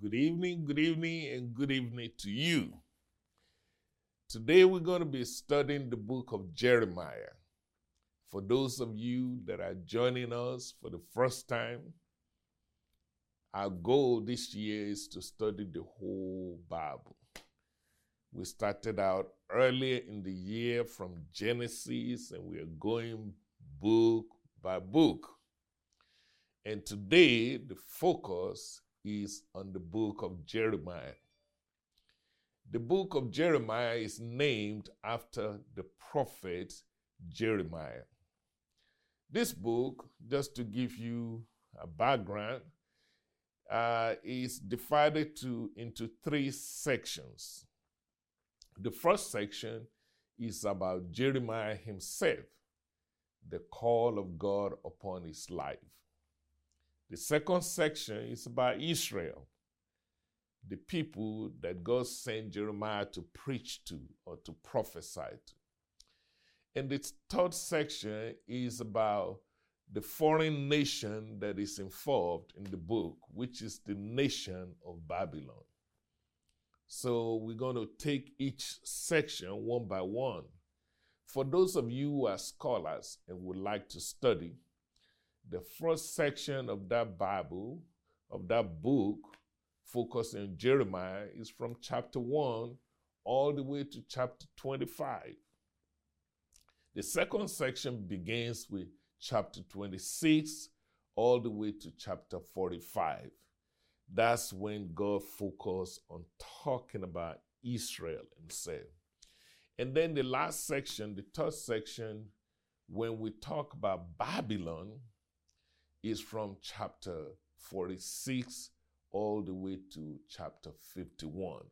Good evening, good evening, and good evening to you. Today we're going to be studying the book of Jeremiah. For those of you that are joining us for the first time, our goal this year is to study the whole Bible. We started out earlier in the year from Genesis, and we are going book by book. And today, the focus is on the book of Jeremiah. The book of Jeremiah is named after the prophet Jeremiah. This book, just to give you a background, uh, is divided to, into three sections. The first section is about Jeremiah himself, the call of God upon his life. The second section is about Israel, the people that God sent Jeremiah to preach to or to prophesy to. And the third section is about the foreign nation that is involved in the book, which is the nation of Babylon. So we're going to take each section one by one. For those of you who are scholars and would like to study, the first section of that Bible, of that book, focusing on Jeremiah, is from chapter 1 all the way to chapter 25. The second section begins with chapter 26 all the way to chapter 45. That's when God focused on talking about Israel himself. And then the last section, the third section, when we talk about Babylon, is from chapter 46 all the way to chapter 51.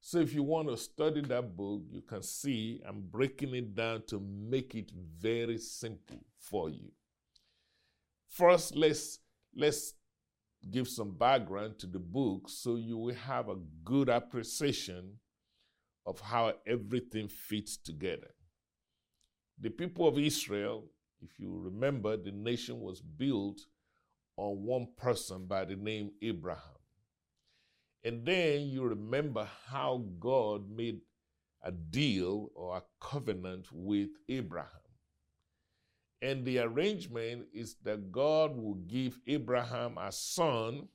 So if you want to study that book, you can see I'm breaking it down to make it very simple for you. First, let's let's give some background to the book so you will have a good appreciation of how everything fits together. The people of Israel, if you remember, the nation was built on one person by the name Abraham. And then you remember how God made a deal or a covenant with Abraham. And the arrangement is that God will give Abraham a son,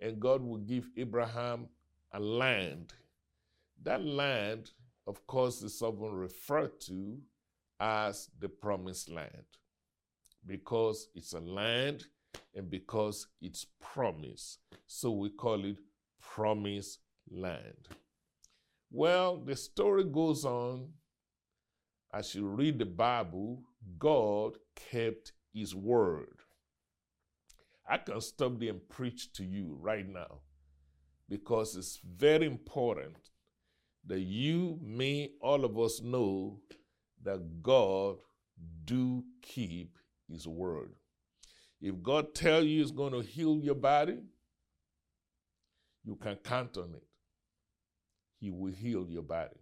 and God will give Abraham a land. That land, of course, is often referred to as the promised land because it's a land and because it's promised. So we call it promised land. Well, the story goes on. As you read the Bible, God kept his word. I can stop there and preach to you right now because it's very important that you, me, all of us know that God do keep his word. If God tell you he's going to heal your body, you can count on it. He will heal your body.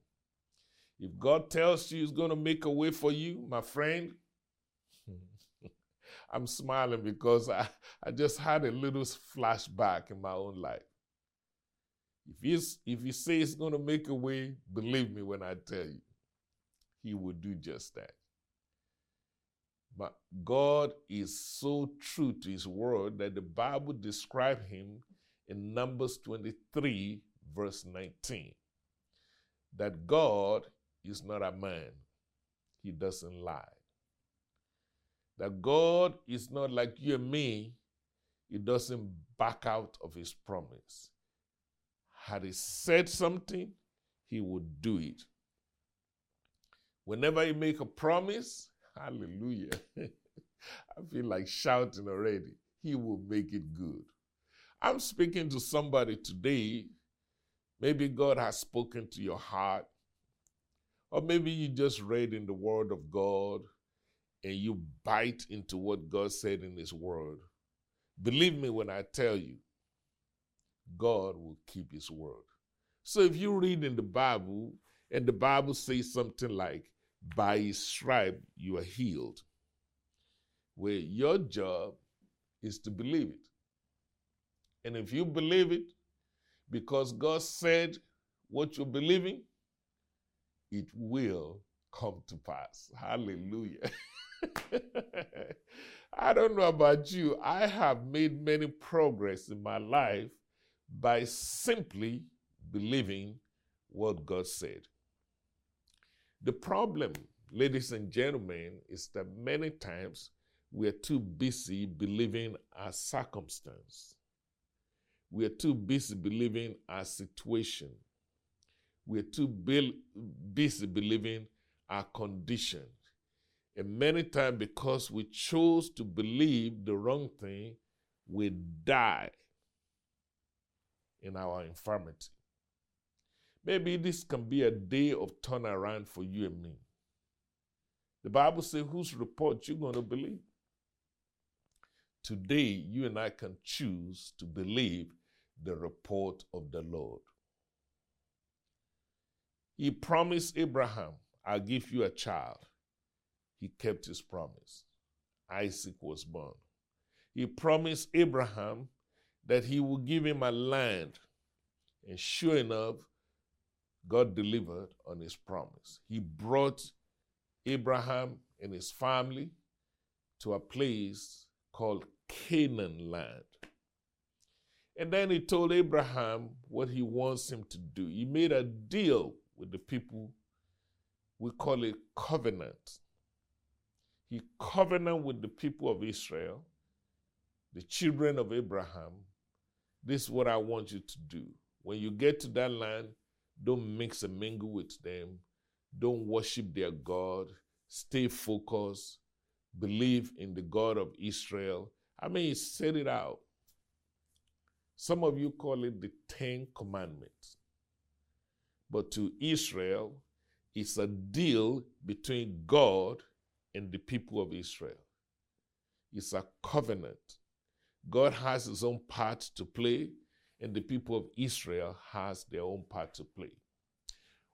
If God tells you He's going to make a way for you, my friend, I'm smiling because I, I just had a little flashback in my own life. If he's, if he says he's going to make a way, believe me when I tell you, he will do just that. But God is so true to his word that the Bible describes him in Numbers 23, verse 19, that God is not a man, he doesn't lie. That God is not like you and me, he doesn't back out of his promise. Had he said something, he would do it. Whenever he make a promise, hallelujah, I feel like shouting already, he will make it good. I'm speaking to somebody today. Maybe God has spoken to your heart, or maybe you just read in the Word of God and you bite into what God said in His Word. Believe me when I tell you, God will keep His Word. So if you read in the Bible and the Bible says something like, by His stripe you are healed, where your job is to believe it. And if you believe it, because God said what you're believing, it will come to pass. Hallelujah. I don't know about you. I have made many progress in my life by simply believing what God said. The problem, ladies and gentlemen, is that many times we are too busy believing our circumstance. We are too busy believing our situation. We are too busy believing our condition. And many times, because we chose to believe the wrong thing, we die in our infirmity. Maybe this can be a day of turnaround for you and me. The Bible says, whose report you're going to believe? Today, you and I can choose to believe the report of the Lord. He promised Abraham, I'll give you a child. He kept his promise. Isaac was born. He promised Abraham that he would give him a land. And sure enough, God delivered on his promise. He brought Abraham and his family to a place called Canaan land. And then he told Abraham what he wants him to do. He made a deal with the people, we call it covenant. He covenanted with the people of Israel, the children of Abraham. This is what I want you to do. When you get to that land, don't mix and mingle with them. Don't worship their God. Stay focused. Believe in the God of Israel. I mean, he said it out. Some of you call it the Ten Commandments. But to Israel, it's a deal between God and the people of Israel. It's a covenant. God has his own part to play, and the people of Israel has their own part to play.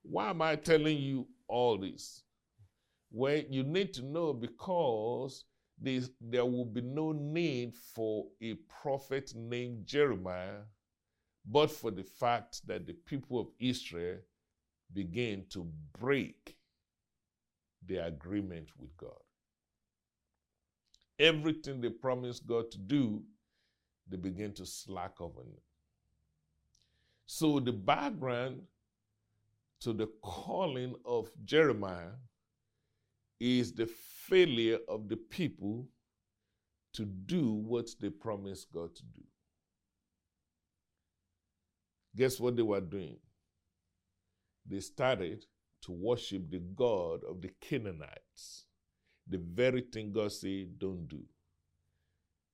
Why am I telling you all this? Well, you need to know because there will be no need for a prophet named Jeremiah, but for the fact that the people of Israel began to break their agreement with God. Everything they promised God to do, they begin to slack off on it. So the background to the calling of Jeremiah is the failure of the people to do what they promised God to do. Guess what they were doing? They started to worship the God of the Canaanites, the very thing God said, don't do.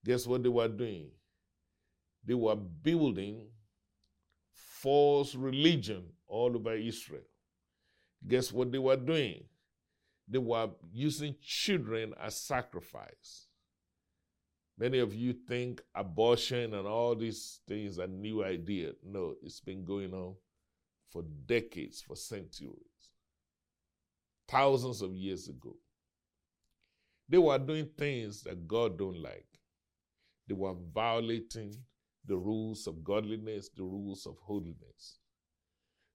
Guess what they were doing? They were building false religion all over Israel. Guess what they were doing? They were using children as sacrifice. Many of you think abortion and all these things are new idea. No, it's been going on for decades, for centuries thousands of years ago. They were doing things that God don't like. They were violating the rules of godliness, the rules of holiness.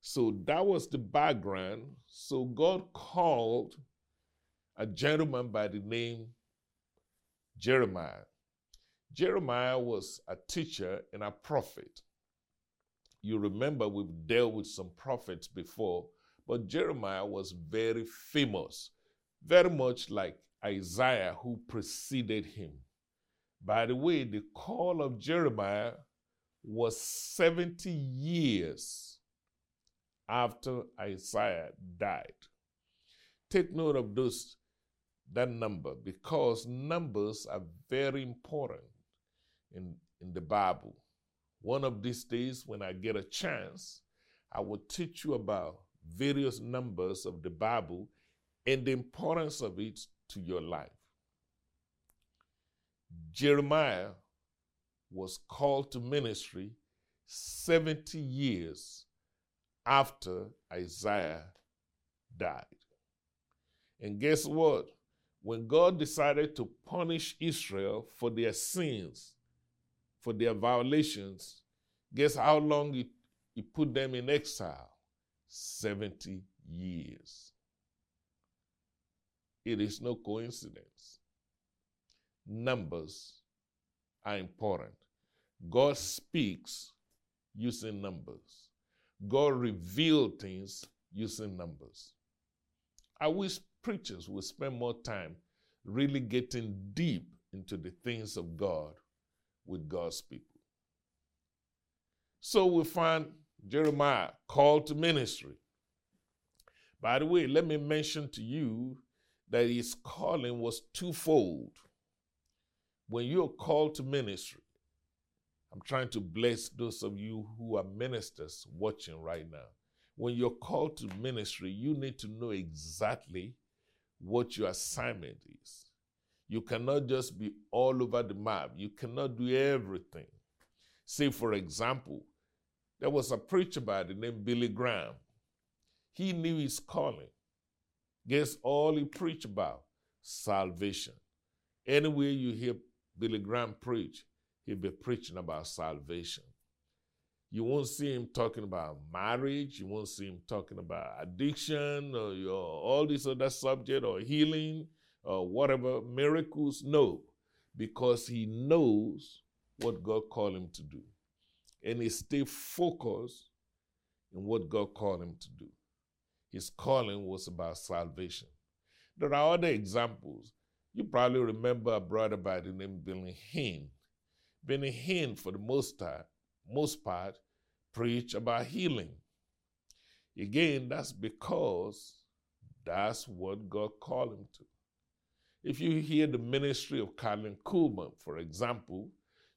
So that was the background. So God called a gentleman by the name Jeremiah. Jeremiah was a teacher and a prophet. You remember we've dealt with some prophets before but Jeremiah was very famous, very much like Isaiah, who preceded him. By the way, the call of Jeremiah was 70 years after Isaiah died. Take note of those that number because numbers are very important in, in the Bible. One of these days, when I get a chance, I will teach you about various numbers of the Bible and the importance of it to your life. Jeremiah was called to ministry 70 years after Isaiah died. And guess what? When God decided to punish Israel for their sins, for their violations, guess how long he, put them in exile? 70 years. It is no coincidence. Numbers are important. God speaks using numbers. God revealed things using numbers. I wish preachers would spend more time really getting deep into the things of God with God's people. So we find Jeremiah called to ministry. By the way, let me mention to you that his calling was twofold. When you're called to ministry, I'm trying to bless those of you who are ministers watching right now. When you're called to ministry, you need to know exactly what your assignment is. You cannot just be all over the map. You cannot do everything. Say, for example, there was a preacher by the name Billy Graham. He knew his calling. Guess all he preached about? Salvation. Anywhere you hear Billy Graham preach, he'll be preaching about salvation. You won't see him talking about marriage. You won't see him talking about addiction or your, all these other subject or healing or whatever miracles. No, because he knows what God called him to do, and he stay focused in what God called him to do. His calling was about salvation. There are other examples. You probably remember a brother by the name Benny Hinn. Benny Hinn, for the most part, most part, preach about healing. Again, that's because that's what God called him to. If you hear the ministry of Kathryn Kuhlman, for example,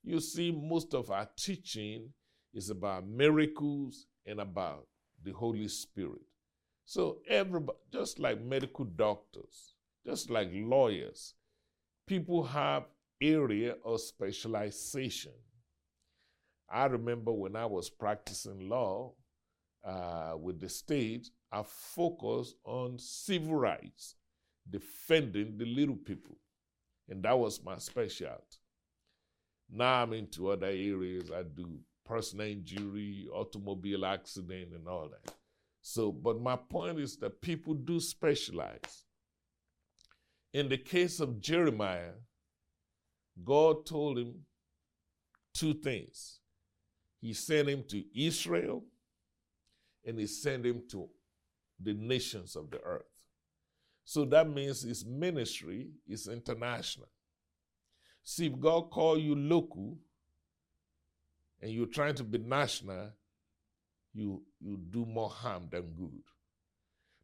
you see most of our teaching is about miracles and about the Holy Spirit. So everybody, just like medical doctors, just like lawyers, people have area of specialization. I remember when I was practicing law uh, with the state, I focused on civil rights, defending the little people. And that was my specialty. Now I'm into other areas. I do personal injury, automobile accident, and all that. So, but my point is that people do specialize. In the case of Jeremiah, God told him two things he sent him to Israel and he sent him to the nations of the earth. So that means his ministry is international. See, if God called you local and you're trying to be national, you, you do more harm than good.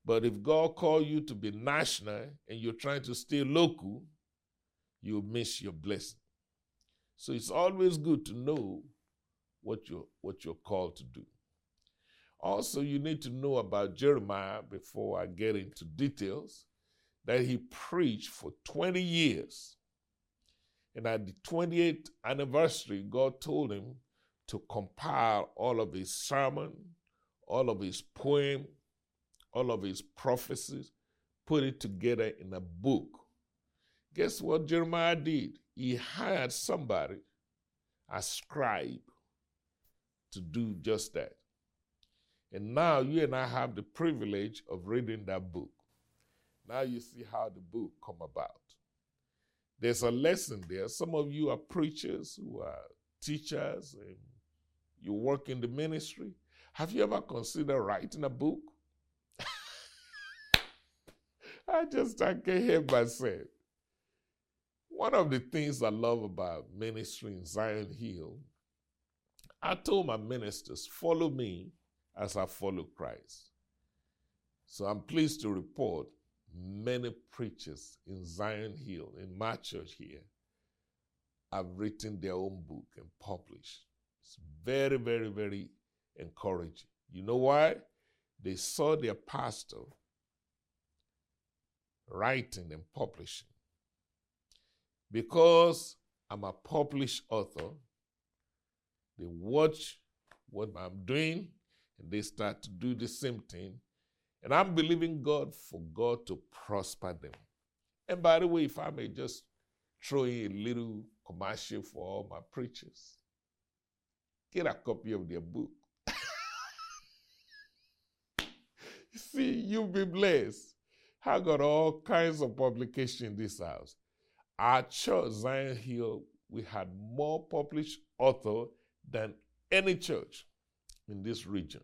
But if God called you to be national and you're trying to stay local, you'll miss your blessing. So it's always good to know what you're, what you're called to do. Also, you need to know about Jeremiah before I get into details that he preached for 20 years. And at the 28th anniversary, God told him to compile all of his sermon, all of his poem, all of his prophecies, put it together in a book. Guess what Jeremiah did? He hired somebody, a scribe, to do just that. And now you and I have the privilege of reading that book. Now you see how the book come about. There's a lesson there. Some of you are preachers who are teachers and you work in the ministry. Have you ever considered writing a book? I just I can't help myself. One of the things I love about ministry in Zion Hill I told my ministers, follow me as I follow Christ. So I'm pleased to report many preachers in Zion Hill, in my church here, have written their own book and published. It's very, very, very encouraging. You know why? They saw their pastor writing and publishing. Because I'm a published author, they watch what I'm doing and they start to do the same thing. And I'm believing God for God to prosper them. And by the way, if I may just throw in a little commercial for all my preachers, get a copy of their book. See, you'll be blessed. I got all kinds of publication in this house. Our church, Zion Hill, we had more published author than any church in this region.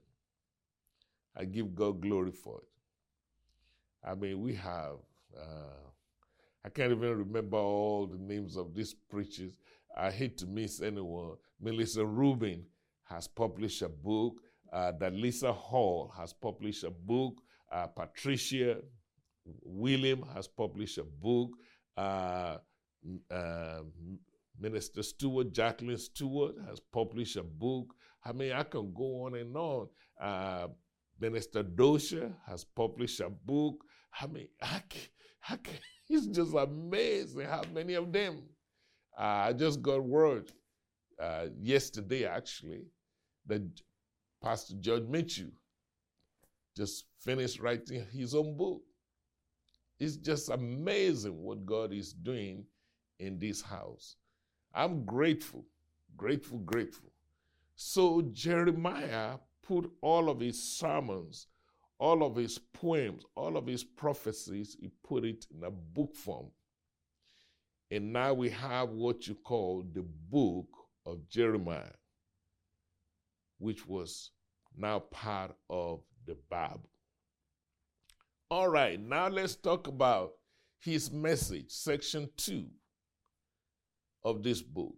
I give God glory for it. I mean, we have, uh, I can't even remember all the names of these preachers. I hate to miss anyone. Melissa Rubin has published a book. Uh, Lisa Hall has published a book. Uh, Patricia William has published a book. Uh, uh, Minister Stewart, Jacqueline Stewart, has published a book. I mean, I can go on and on. Uh, Minister Dosha has published a book. I mean, I can, I can, it's just amazing how many of them. Uh, I just got word uh, yesterday, actually, that Pastor George Mitchell just finished writing his own book. It's just amazing what God is doing in this house. I'm grateful, grateful, grateful. So Jeremiah put all of his sermons, all of his poems, all of his prophecies, he put it in a book form. And now we have what you call the book of Jeremiah, which was now part of the Bible. All right, now let's talk about his message, section two of this book.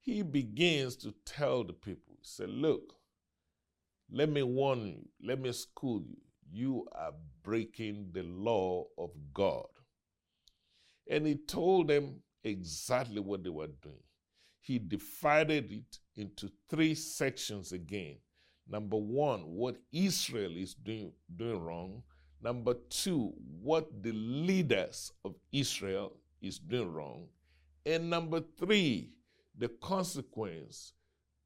He begins to tell the people, say, look, let me warn you, let me school you. You are breaking the law of God. And he told them exactly what they were doing. He divided it into three sections again. Number one, what Israel is doing, doing wrong. Number two, what the leaders of Israel is doing wrong. And number three, the consequence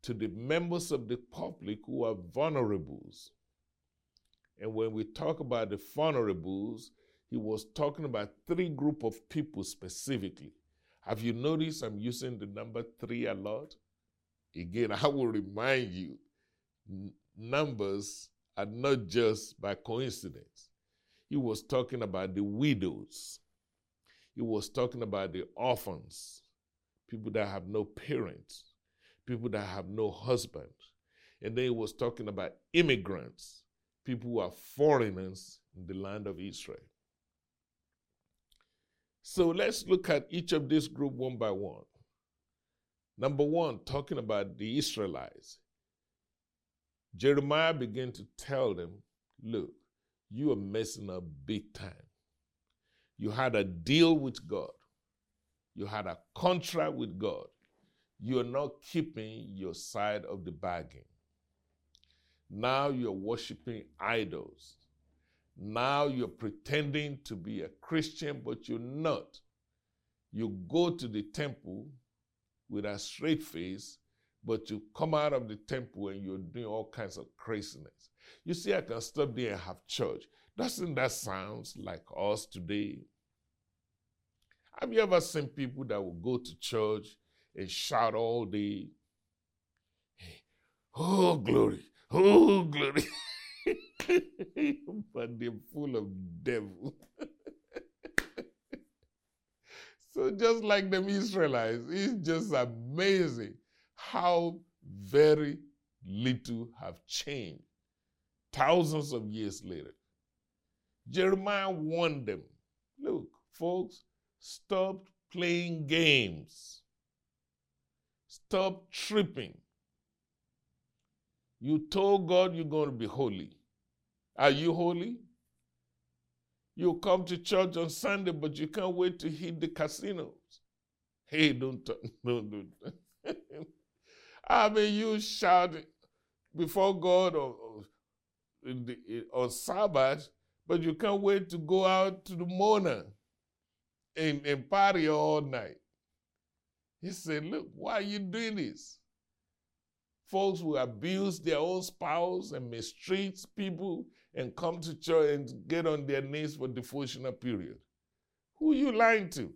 to the members of the public who are vulnerables. And when we talk about the vulnerables, he was talking about three group of people specifically. Have you noticed I'm using the number three a lot? Again, I will remind you, n- numbers are not just by coincidence. He was talking about the widows. He was talking about the orphans, people that have no parents, people that have no husband. And then he was talking about immigrants, people who are foreigners in the land of Israel. So let's look at each of this group one by one. Number one, talking about the Israelites. Jeremiah began to tell them, look, you are messing up big time. You had a deal with God. You had a contract with God. You are not keeping your side of the bargain. Now you're worshiping idols. Now you're pretending to be a Christian, but you're not. You go to the temple with a straight face, but you come out of the temple and you're doing all kinds of craziness. You see, I can stop there and have church. Doesn't that sound like us today? Have you ever seen people that will go to church and shout all day? Oh, glory! Oh, glory! but they're full of devil. so just like them Israelites, it's just amazing how very little have changed thousands of years later. Jeremiah warned them look, folks, stop playing games, stop tripping. You told God you're going to be holy. Are you holy? You come to church on Sunday, but you can't wait to hit the casinos. Hey, don't, don't, don't. I mean, you shout before God or, on Sabbath, but you can't wait to go out to the morning and, and party all night. He said, Look, why are you doing this? Folks who abuse their own spouse and mistreat people and come to church and get on their knees for devotional period. Who you lying to?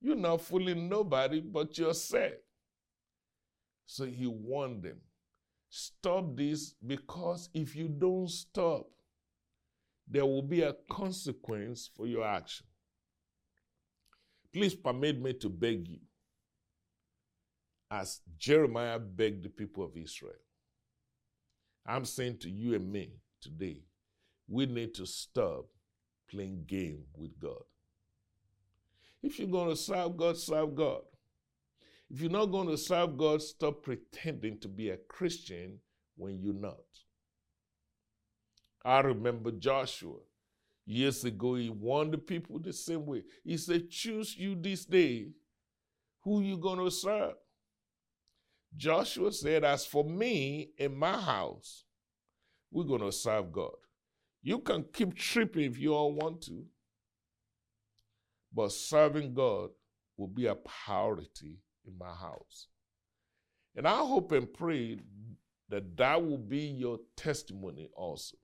You're not fooling nobody but yourself. So he warned them stop this because if you don't stop, there will be a consequence for your action. Please permit me to beg you, as Jeremiah begged the people of Israel. I'm saying to you and me today, we need to stop playing game with God. If you're going to serve God, serve God. If you're not going to serve God, stop pretending to be a Christian when you're not. I remember Joshua. Years ago, he warned the people the same way. He said, Choose you this day who you're going to serve. Joshua said, As for me and my house, we're going to serve God. You can keep tripping if you all want to, but serving God will be a priority in my house. And I hope and pray that that will be your testimony also.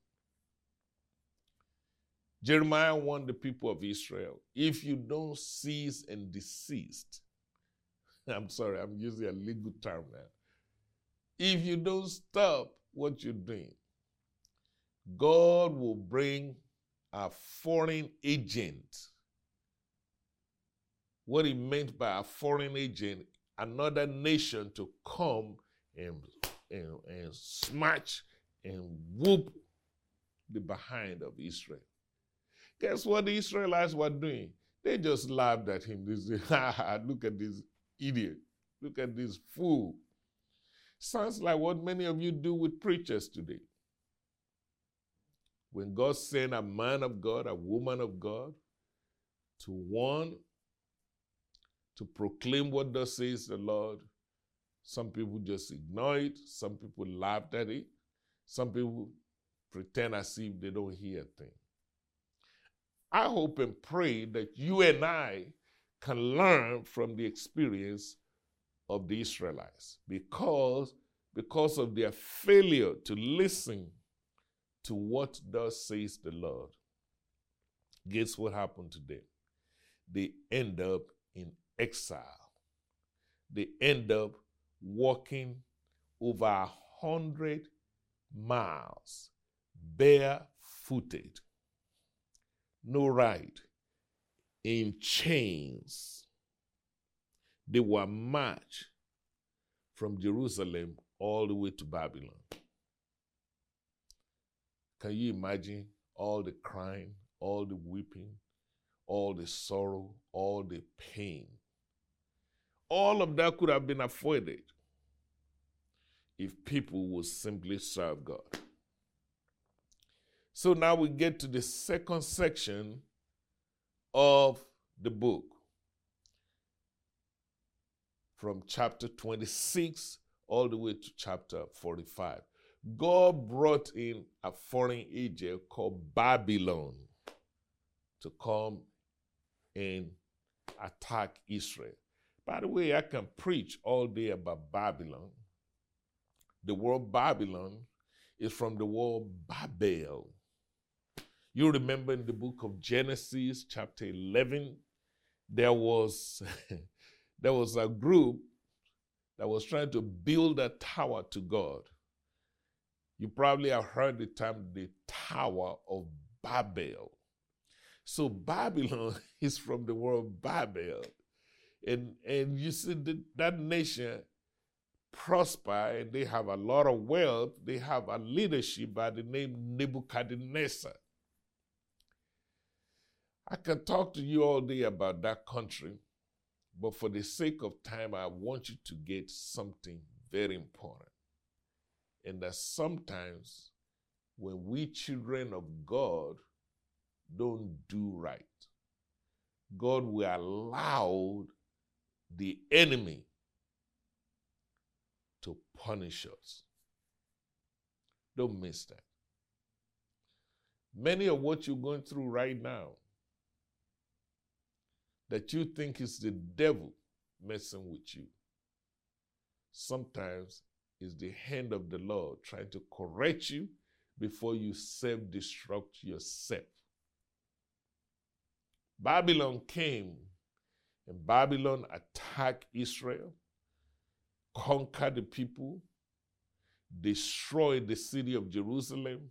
Jeremiah warned the people of Israel if you don't cease and desist, I'm sorry, I'm using a legal term now. If you don't stop what you're doing, God will bring a foreign agent. What he meant by a foreign agent, another nation to come and, and, and smash and whoop the behind of Israel. Guess what the Israelites were doing? They just laughed at him. They said, look at this idiot. Look at this fool. Sounds like what many of you do with preachers today. When God sent a man of God, a woman of God, to warn, to proclaim what thus says the Lord, some people just ignore it. Some people laughed at it. Some people pretend as if they don't hear a thing. I hope and pray that you and I can learn from the experience of the Israelites because, because of their failure to listen to what thus says the Lord. Guess what happened to them? They end up in exile. They end up walking over a hundred miles barefooted no right, in chains. They were marched from Jerusalem all the way to Babylon. Can you imagine all the crying, all the weeping, all the sorrow, all the pain? All of that could have been avoided if people would simply serve God. So now we get to the second section of the book from chapter 26 all the way to chapter 45. God brought in a foreign agent called Babylon to come and attack Israel. By the way, I can preach all day about Babylon. The word Babylon is from the word Babel, you remember in the book of Genesis, chapter 11, there was, there was a group that was trying to build a tower to God. You probably have heard the term the Tower of Babel. So Babylon is from the word Babel. And, and you see that, that nation prosper and they have a lot of wealth. They have a leadership by the name Nebuchadnezzar. I can talk to you all day about that country, but for the sake of time, I want you to get something very important. And that sometimes when we children of God don't do right, God will allow the enemy to punish us. Don't miss that. Many of what you're going through right now that you think is the devil messing with you. Sometimes it's the hand of the Lord trying to correct you before you self destruct yourself. Babylon came and Babylon attacked Israel, conquer the people, destroy the city of Jerusalem,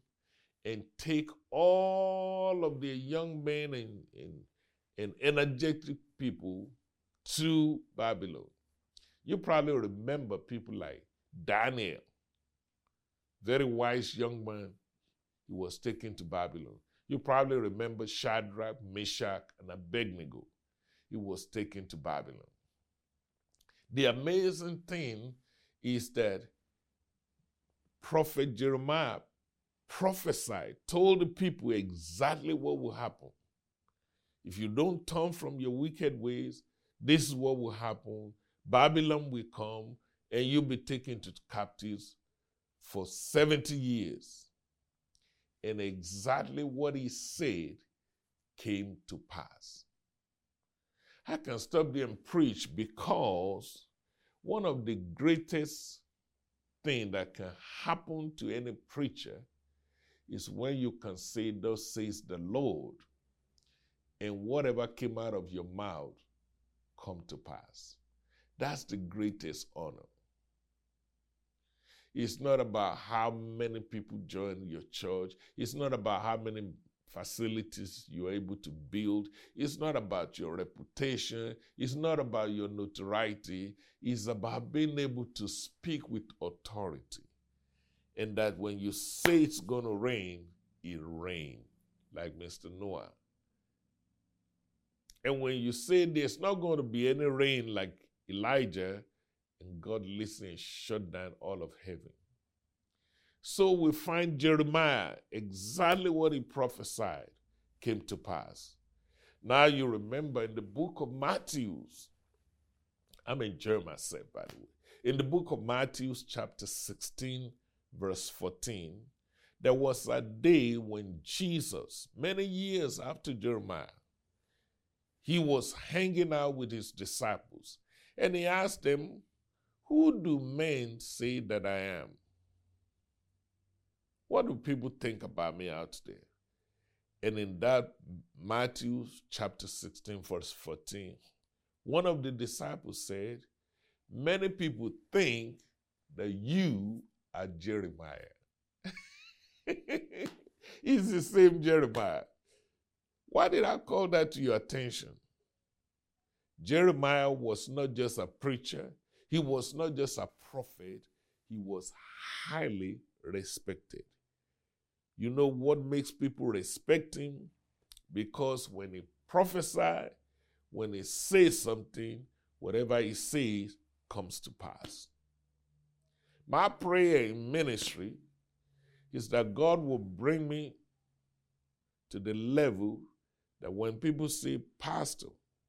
and take all of the young men and, and, and energetic people to Babylon. You probably remember people like Daniel, very wise young man, he was taken to Babylon. You probably remember Shadrach, Meshach, and Abednego. He was taken to Babylon. The amazing thing is that prophet Jeremiah prophesied, told the people exactly what will happen. If you don't turn from your wicked ways, this is what will happen. Babylon will come and you'll be taken to captives for 70 years. And exactly what he said came to pass. I can stop there and preach because one of the greatest thing that can happen to any preacher is when you can say, Thus says the Lord, and whatever came out of your mouth come to pass. That's the greatest honor. It's not about how many people join your church. It's not about how many facilities you're able to build. It's not about your reputation. It's not about your notoriety. It's about being able to speak with authority. And that when you say it's going to rain, it rain, like Mr. Noah. And when you say there's not going to be any rain like Elijah, and God listened and shut down all of heaven. So we find Jeremiah, exactly what he prophesied came to pass. Now you remember in the book of Matthew, I'm in Jeremiah said, by the way. In the book of Matthew, chapter 16, verse 14, there was a day when Jesus, many years after Jeremiah, he was hanging out with his disciples and he asked them, Who do men say that I am? What do people think about me out there? And in that Matthew chapter 16, verse 14, one of the disciples said, Many people think that you are Jeremiah. He's the same Jeremiah. Why did I call that to your attention? Jeremiah was not just a preacher, he was not just a prophet, he was highly respected. You know what makes people respect him? Because when he prophesies, when he says something, whatever he says comes to pass. My prayer in ministry is that God will bring me to the level that when people say, Pastor,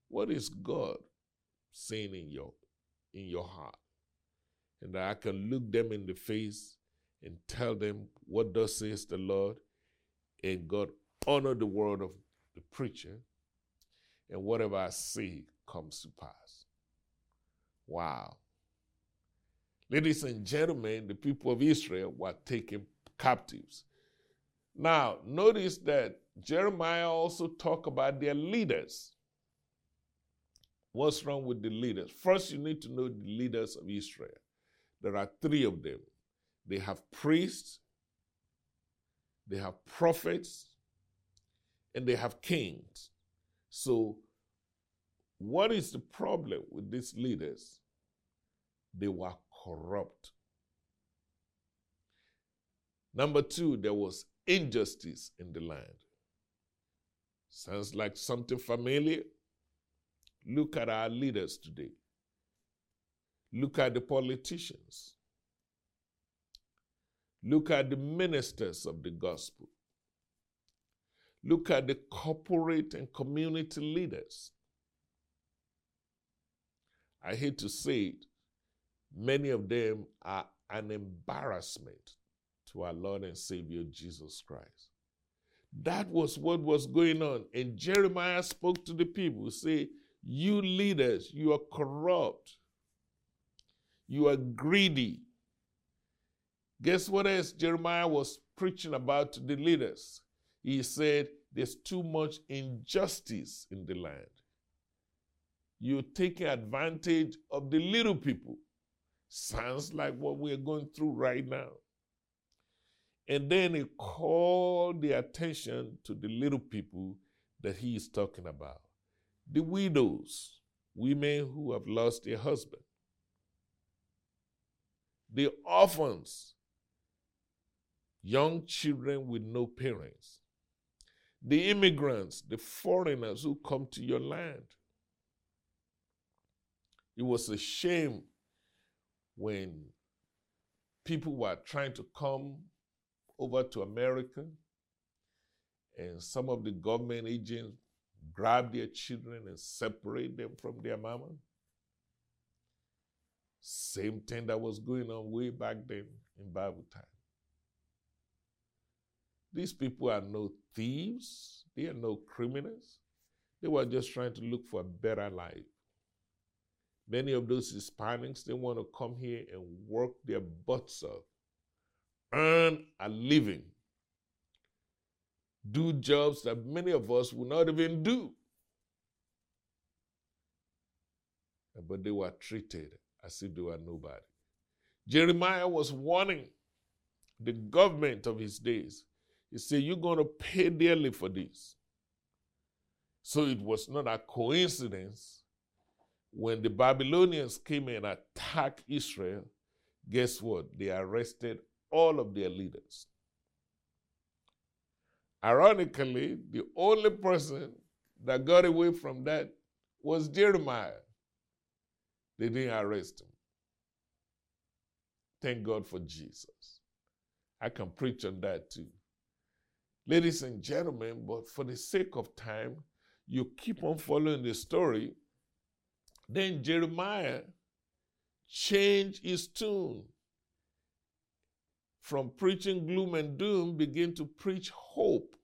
what is God saying in your in your heart? And that I can look them in the face and tell them what thus says the Lord, and God honor the word of the preacher, and whatever I say comes to pass. Wow. Ladies and gentlemen, the people of Israel were taken captives. Now, notice that Jeremiah also talked about their leaders. What's wrong with the leaders? First, you need to know the leaders of Israel. There are three of them they have priests, they have prophets, and they have kings. So, what is the problem with these leaders? They were corrupt. Number two, there was injustice in the land. Sounds like something familiar? Look at our leaders today. Look at the politicians. Look at the ministers of the gospel. Look at the corporate and community leaders. I hate to say it, many of them are an embarrassment to our Lord and Savior Jesus Christ. That was what was going on. And Jeremiah spoke to the people, say, You leaders, you are corrupt. You are greedy. Guess what else Jeremiah was preaching about to the leaders? He said, There's too much injustice in the land. You're taking advantage of the little people Sounds like what we're going through right now. And then he called the attention to the little people that he is talking about the widows, women who have lost their husband, the orphans, young children with no parents, the immigrants, the foreigners who come to your land. It was a shame when people were trying to come over to America and some of the government agents grabbed their children and separate them from their mama. Same thing that was going on way back then in Bible time. These people are no thieves, they are no criminals. They were just trying to look for a better life. Many of those Hispanics, they want to come here and work their butts off, earn a living, do jobs that many of us will not even do. But they were treated as if they were nobody. Jeremiah was warning the government of his days. He said, You're going to pay dearly for this. So it was not a coincidence when the Babylonians came and attacked Israel. Guess what? They arrested all of their leaders. Ironically, the only person that got away from that was Jeremiah. They didn't arrest him. Thank God for Jesus. I can preach on that too. Ladies and gentlemen, but for the sake of time, you keep on following the story. Then Jeremiah changed his tune from preaching gloom and doom, begin to preach hope.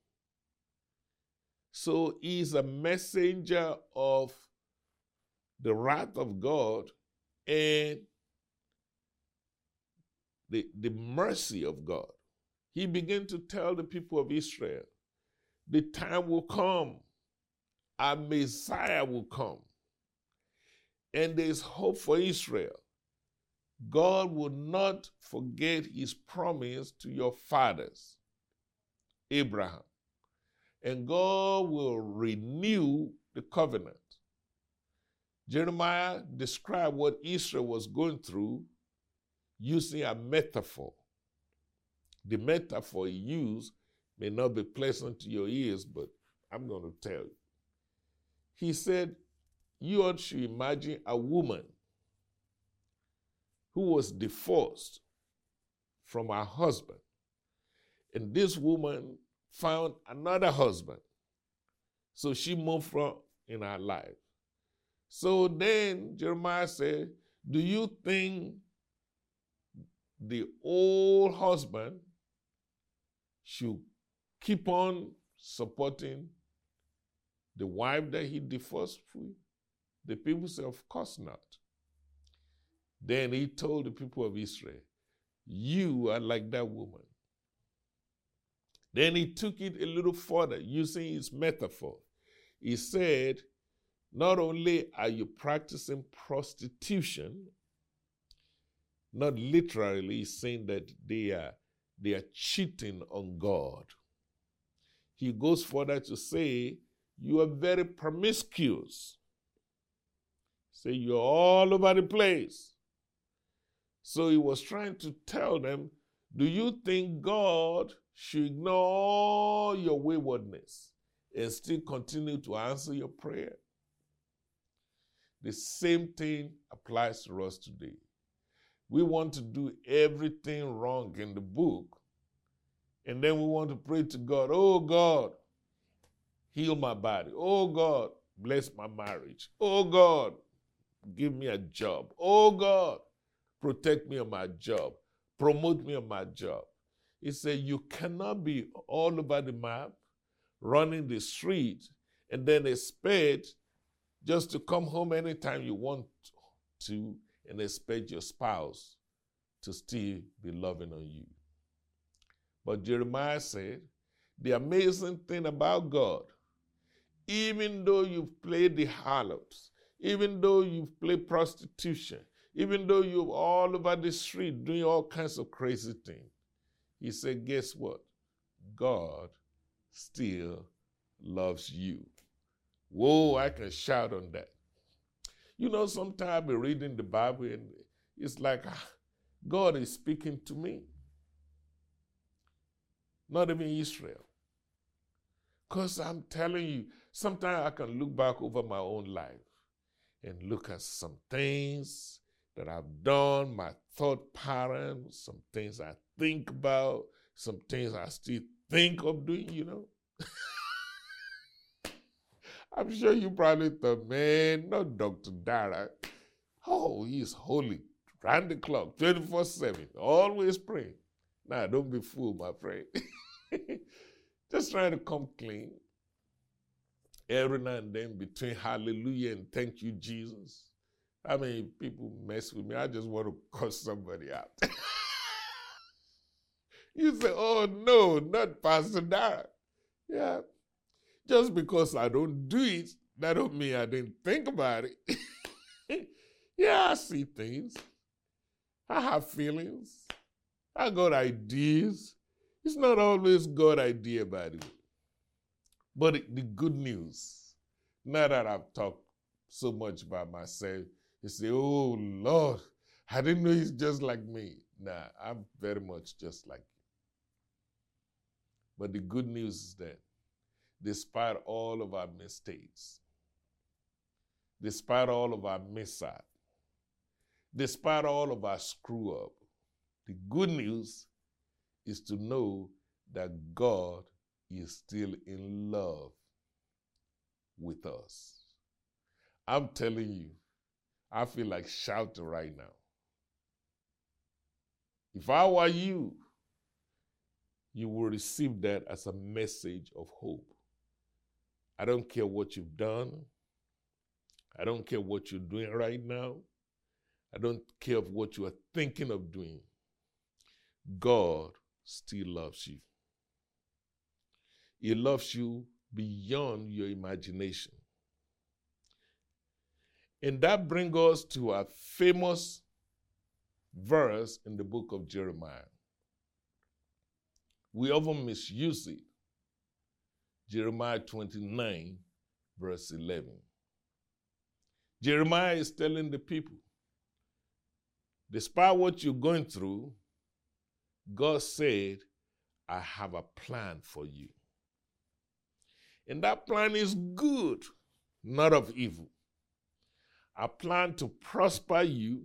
So he's a messenger of the wrath of God and the, the mercy of God. He began to tell the people of Israel, the time will come, a Messiah will come, and there's hope for Israel. God will not forget his promise to your fathers, Abraham, and God will renew the covenant. Jeremiah described what Israel was going through using a metaphor. The metaphor he used may not be pleasant to your ears, but I'm going to tell you. He said, You ought to imagine a woman who was divorced from her husband. And this woman found another husband. So she moved from in her life. So then Jeremiah said, Do you think the old husband should keep on supporting the wife that he divorced with? The people said, Of course not. Then he told the people of Israel, You are like that woman. Then he took it a little further using his metaphor. He said, Not only are you practicing prostitution, not literally saying that they are, they are cheating on God. He goes further to say, You are very promiscuous. Say, You're all over the place. So he was trying to tell them, Do you think God should ignore your waywardness and still continue to answer your prayer? The same thing applies to us today. We want to do everything wrong in the book, and then we want to pray to God, Oh God, heal my body. Oh God, bless my marriage. Oh God, give me a job. Oh God, protect me on my job, promote me on my job. He said, You cannot be all over the map, running the street, and then expect just to come home anytime you want to and expect your spouse to still be loving on you. But Jeremiah said, The amazing thing about God, even though you've played the harlots, even though you've played prostitution, even though you're all over the street doing all kinds of crazy things, he said, guess what? God still loves you. Whoa, I can shout on that. You know, sometimes be reading the Bible and it's like ah, God is speaking to me. Not even Israel. Because I'm telling you, sometimes I can look back over my own life and look at some things that I've done, my thought patterns, some things I think about, some things I still think of doing, you know. I'm sure you probably thought, man, not Dr. Dara. Oh, he's holy, round the clock, 24 7, always praying. Nah, don't be fooled, my friend. Just trying to come clean. Every now and then between hallelujah and thank you, Jesus. I mean, people mess with me. I just want to cuss somebody out. you say, oh no, not Pastor Dara. Yeah. Just because I don't do it, that don't mean I didn't think about it. yeah, I see things. I have feelings. I got ideas. It's not always God idea, by the way. But the good news, now that I've talked so much about myself, you say, oh Lord, I didn't know he's just like me. Nah, I'm very much just like you. But the good news is that despite all of our mistakes, despite all of our mishap, despite all of our screw up, the good news is to know that God is still in love with us. I'm telling you, I feel like shouting right now. If I were you, you will receive that as a message of hope. I don't care what you've done. I don't care what you're doing right now. I don't care what you are thinking of doing. God still loves you. He loves you beyond your imagination. And that brings us to a famous verse in the book of Jeremiah. We often misuse it. Jeremiah 29, verse 11. Jeremiah is telling the people, despite what you're going through, God said, I have a plan for you. And that plan is good, not of evil. A plan to prosper you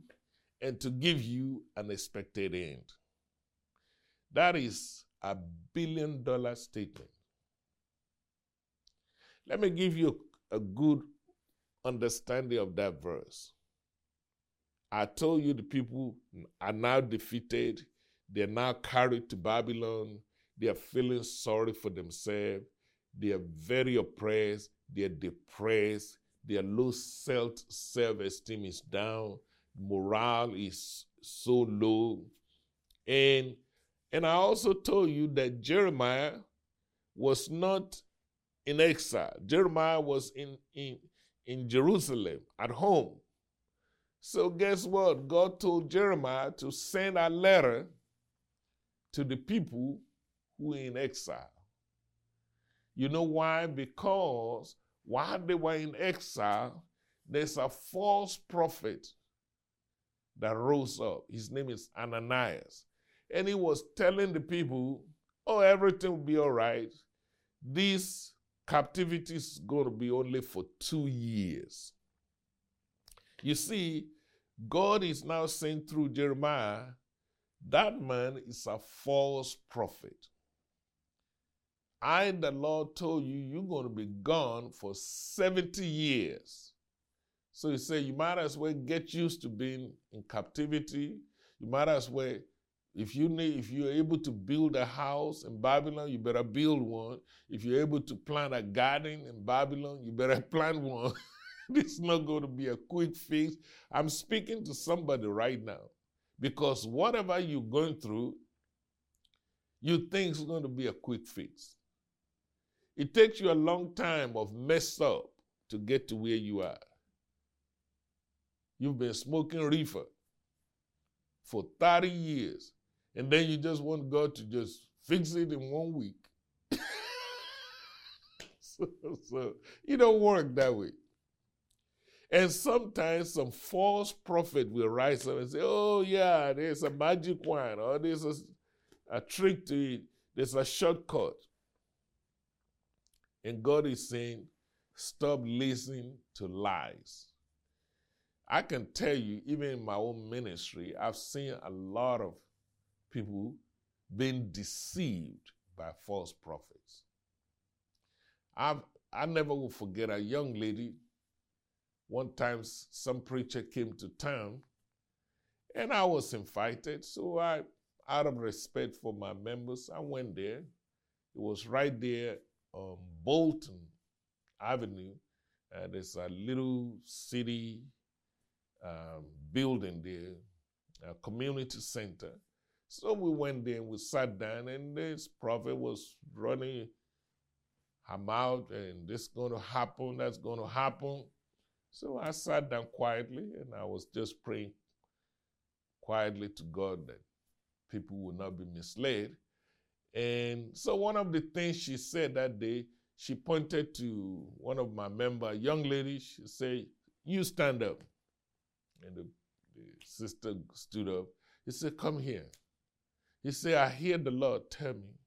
and to give you an expected end. That is a billion dollar statement. Let me give you a good understanding of that verse. I told you the people are now defeated they're now carried to Babylon. They are feeling sorry for themselves. They are very oppressed. They are depressed. Their low self self esteem is down. Morale is so low. And and I also told you that Jeremiah was not in exile. Jeremiah was in, in, in Jerusalem at home. So guess what? God told Jeremiah to send a letter to the people who are in exile. You know why? Because while they were in exile, there's a false prophet that rose up. His name is Ananias. And he was telling the people, oh, everything will be all right. This captivity is going to be only for two years. You see, God is now saying through Jeremiah that man is a false prophet. I, the Lord, told you you're going to be gone for 70 years. So he said, you might as well get used to being in captivity. You might as well, if you need, if you're able to build a house in Babylon, you better build one. If you're able to plant a garden in Babylon, you better plant one. this is not going to be a quick fix. I'm speaking to somebody right now. Because whatever you're going through, you think is going to be a quick fix. It takes you a long time of mess up to get to where you are. You've been smoking reefer for 30 years, and then you just want God to just fix it in one week. so, so it don't work that way. And sometimes some false prophet will rise up and say, oh, yeah, there's a magic wand, or there's a, a trick to it, there's a shortcut. And God is saying, stop listening to lies. I can tell you, even in my own ministry, I've seen a lot of people being deceived by false prophets. I've, I never will forget a young lady one time, some preacher came to town, and I was invited. So I, out of respect for my members, I went there. It was right there on Bolton Avenue. Uh, there's a little city um, building there, a community center. So we went there and we sat down, and this prophet was running her mouth, and this is going to happen, that's going to happen. So I sat down quietly and I was just praying quietly to God that people would not be misled. And so one of the things she said that day, she pointed to one of my member, young lady, she said, You stand up. And the, the sister stood up. He said, Come here. He said, I hear the Lord tell me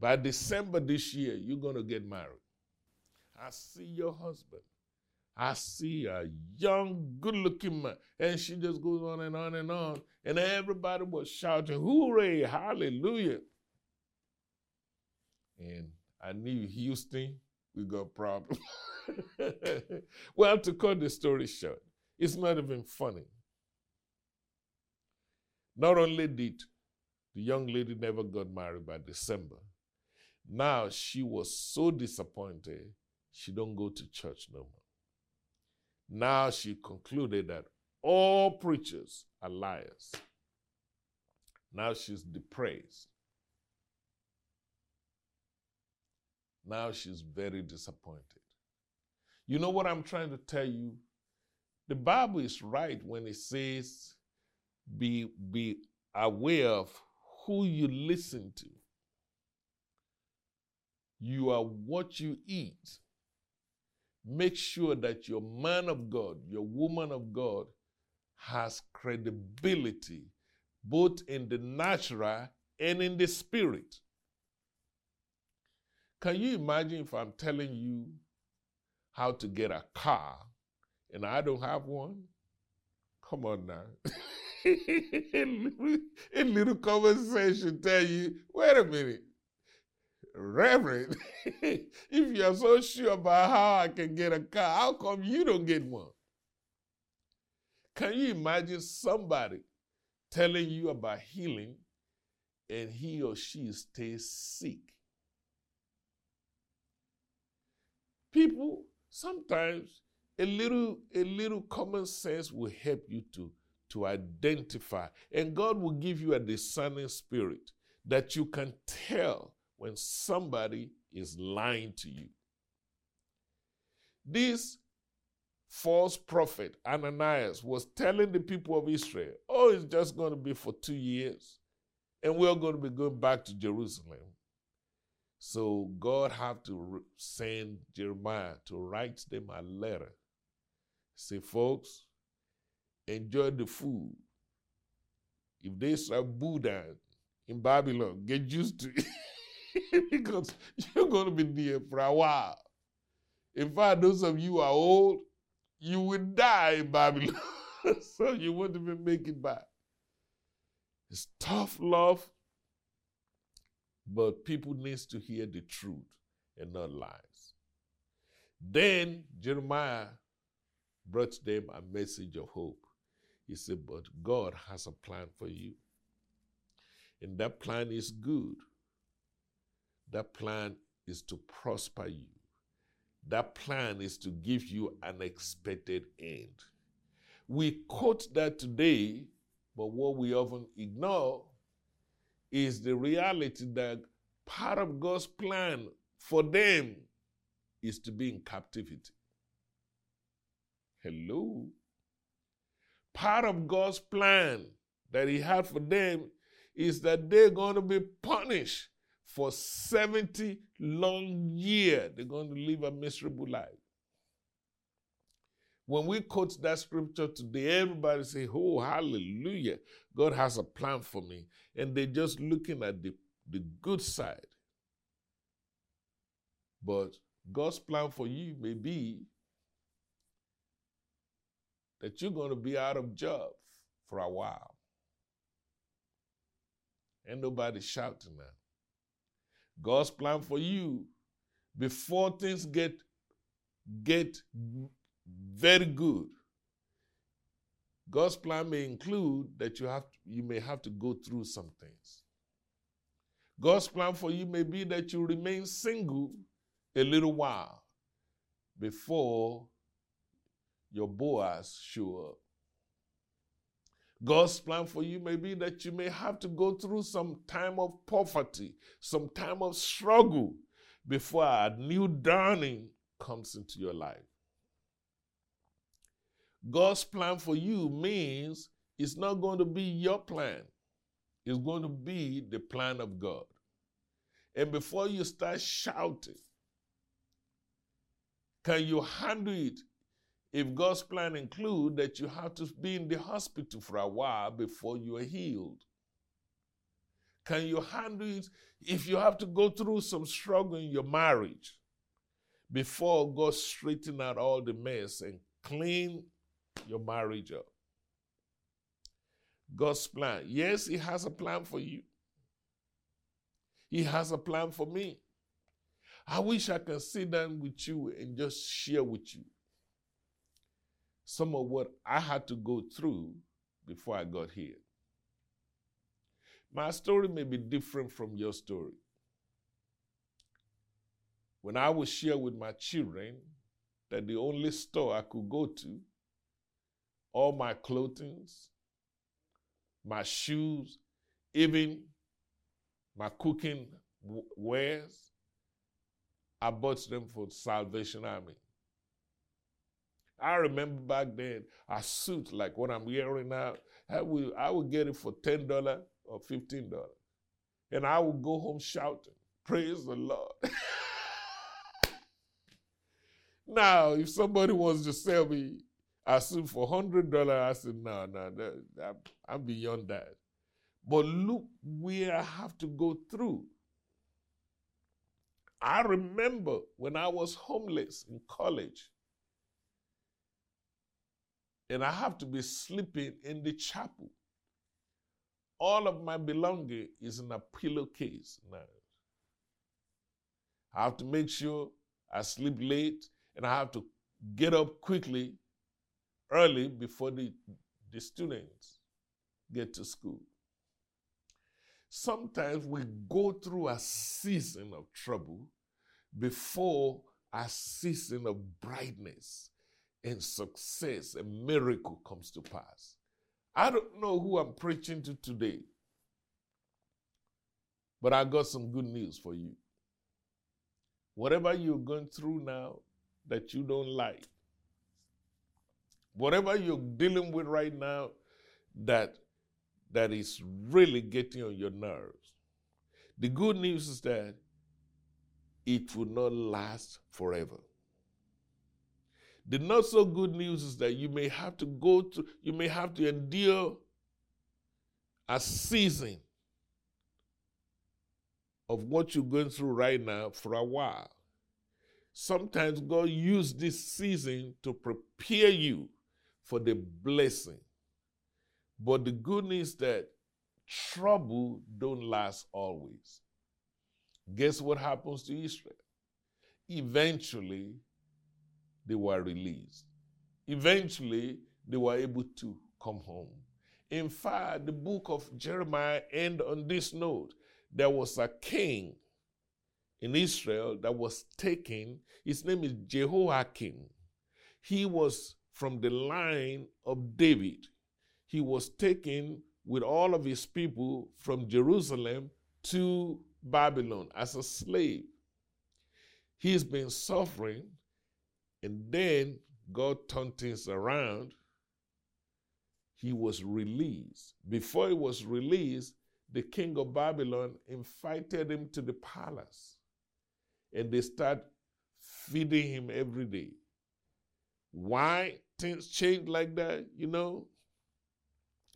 by December this year, you're going to get married. I see your husband. I see a young, good looking man. And she just goes on and on and on. And everybody was shouting, Hooray, hallelujah. And I knew Houston, we got problems. well, to cut the story short, it's not even funny. Not only did the young lady never got married by December, now she was so disappointed she don't go to church no more. Now she concluded that all preachers are liars. Now she's depressed. Now she's very disappointed. You know what I'm trying to tell you? The Bible is right when it says, be, be aware of who you listen to. You are what you eat make sure that your man of God, your woman of God, has credibility both in the natural and in the spirit. Can you imagine if I'm telling you how to get a car and I don't have one? Come on now. a little conversation tell you, wait a minute, Reverend, if you're so sure about how I can get a car, how come you don't get one? Can you imagine somebody telling you about healing and he or she stays sick? People, sometimes a little, a little common sense will help you to, to identify. And God will give you a discerning spirit that you can tell when somebody is lying to you. This false prophet, Ananias, was telling the people of Israel, oh, it's just going to be for two years, and we're going to be going back to Jerusalem. So God had to send Jeremiah to write them a letter. Say, folks, enjoy the food. If they serve Buddha in Babylon, get used to it. because you're going to be there for a while. In fact, those of you are old, you will die in Babylon. so you won't even make it back. It's tough love, but people needs to hear the truth and not lies. Then Jeremiah brought them a message of hope. He said, But God has a plan for you. And that plan is good. That plan is to prosper you. That plan is to give you an expected end. We quote that today, but what we often ignore is the reality that part of God's plan for them is to be in captivity. Hello. Part of God's plan that He had for them is that they're going to be punished for 70 long years. They're going to live a miserable life. When we quote that scripture today, everybody say, Oh, hallelujah. God has a plan for me. And they're just looking at the, the good side. But God's plan for you may be that you're going to be out of job for a while. Ain't nobody shouting now. God's plan for you before things get get very good. God's plan may include that you have to, you may have to go through some things. God's plan for you may be that you remain single a little while before your Boaz show up. God's plan for you may be that you may have to go through some time of poverty, some time of struggle before a new dawning comes into your life. God's plan for you means it's not going to be your plan, it's going to be the plan of God. And before you start shouting, can you handle it if God's plan include that you have to be in the hospital for a while before you are healed? Can you handle it if you have to go through some struggle in your marriage before God straighten out all the mess and clean your marriage up? God's plan. Yes, He has a plan for you. He has a plan for me. I wish I could sit down with you and just share with you some of what I had to go through before I got here. My story may be different from your story. When I was share with my children that the only store I could go to, all my clothing, my shoes, even my cooking wares, I bought them for Salvation Army. I remember back then a suit like what I'm wearing now, I would, I would get it for $10 or $15. And I would go home shouting, Praise the Lord. now, if somebody wants to sell me a suit for $100, I said, No, no, that, I'm beyond that. But look where I have to go through. I remember when I was homeless in college, and I have to be sleeping in the chapel. All of my belonging is in a pillowcase now. I have to make sure I sleep late and I have to get up quickly, early before the, the students get to school. Sometimes we go through a season of trouble before a season of brightness and success, a miracle comes to pass. I don't know who I'm preaching to today, but I got some good news for you. Whatever you're going through now that you don't like, whatever you're dealing with right now that that is really getting on your nerves. The good news is that it will not last forever. The not so good news is that you may have to go to, you may have to endure a season of what you're going through right now for a while. Sometimes God uses this season to prepare you for the blessing. But the good news that trouble don't last always. Guess what happens to Israel? Eventually, they were released. Eventually, they were able to come home. In fact, the book of Jeremiah ends on this note. There was a king in Israel that was taken. His name is Jehoiakim. He was from the line of David. He was taken with all of his people from Jerusalem to Babylon as a slave. He's been suffering and then God turned things around he was released. Before he was released, the king of Babylon invited him to the palace and they start feeding him every day. Why things change like that, you know?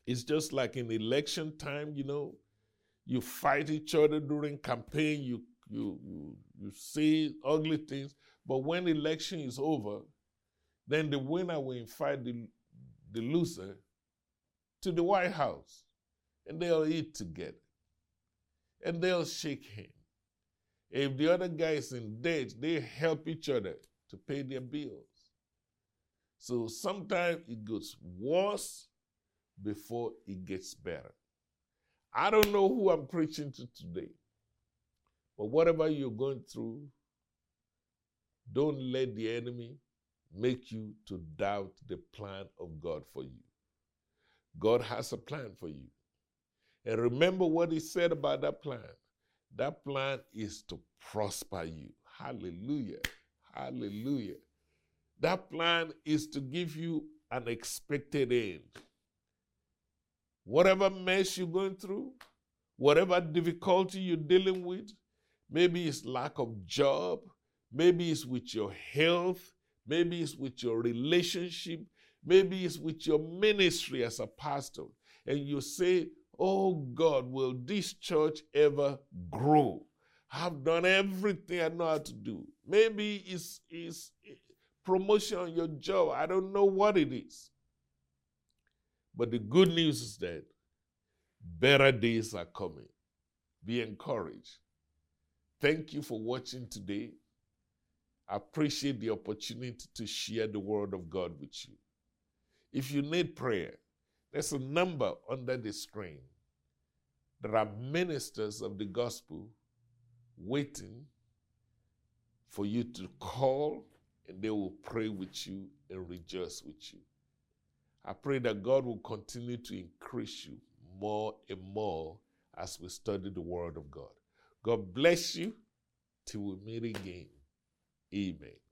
It's just like in election time, you know, you fight each other during campaign, you you you you ugly things, but when the election is over, then the winner will invite the, the loser to the White House and they'll eat together and they'll shake hands. If the other guy is in debt, they help each other to pay their bills. So sometimes it gets worse before it gets better. I don't know who I'm preaching to today, but whatever you're going through, don't let the enemy make you to doubt the plan of God for you. God has a plan for you. And remember what he said about that plan. That plan is to prosper you. Hallelujah. Hallelujah. That plan is to give you an expected end. Whatever mess you're going through, whatever difficulty you're dealing with, maybe it's lack of job, maybe it's with your health, maybe it's with your relationship, maybe it's with your ministry as a pastor, and you say, Oh God, will this church ever grow? I've done everything I know how to do. Maybe it's, it's promotion on your job. I don't know what it is. But the good news is that better days are coming. Be encouraged. Thank you for watching today. I appreciate the opportunity to share the word of God with you. If you need prayer, there's a number under the screen. There are ministers of the gospel waiting for you to call, and they will pray with you and rejoice with you. I pray that God will continue to increase you more and more as we study the Word of God. God bless you till we meet again. Amen.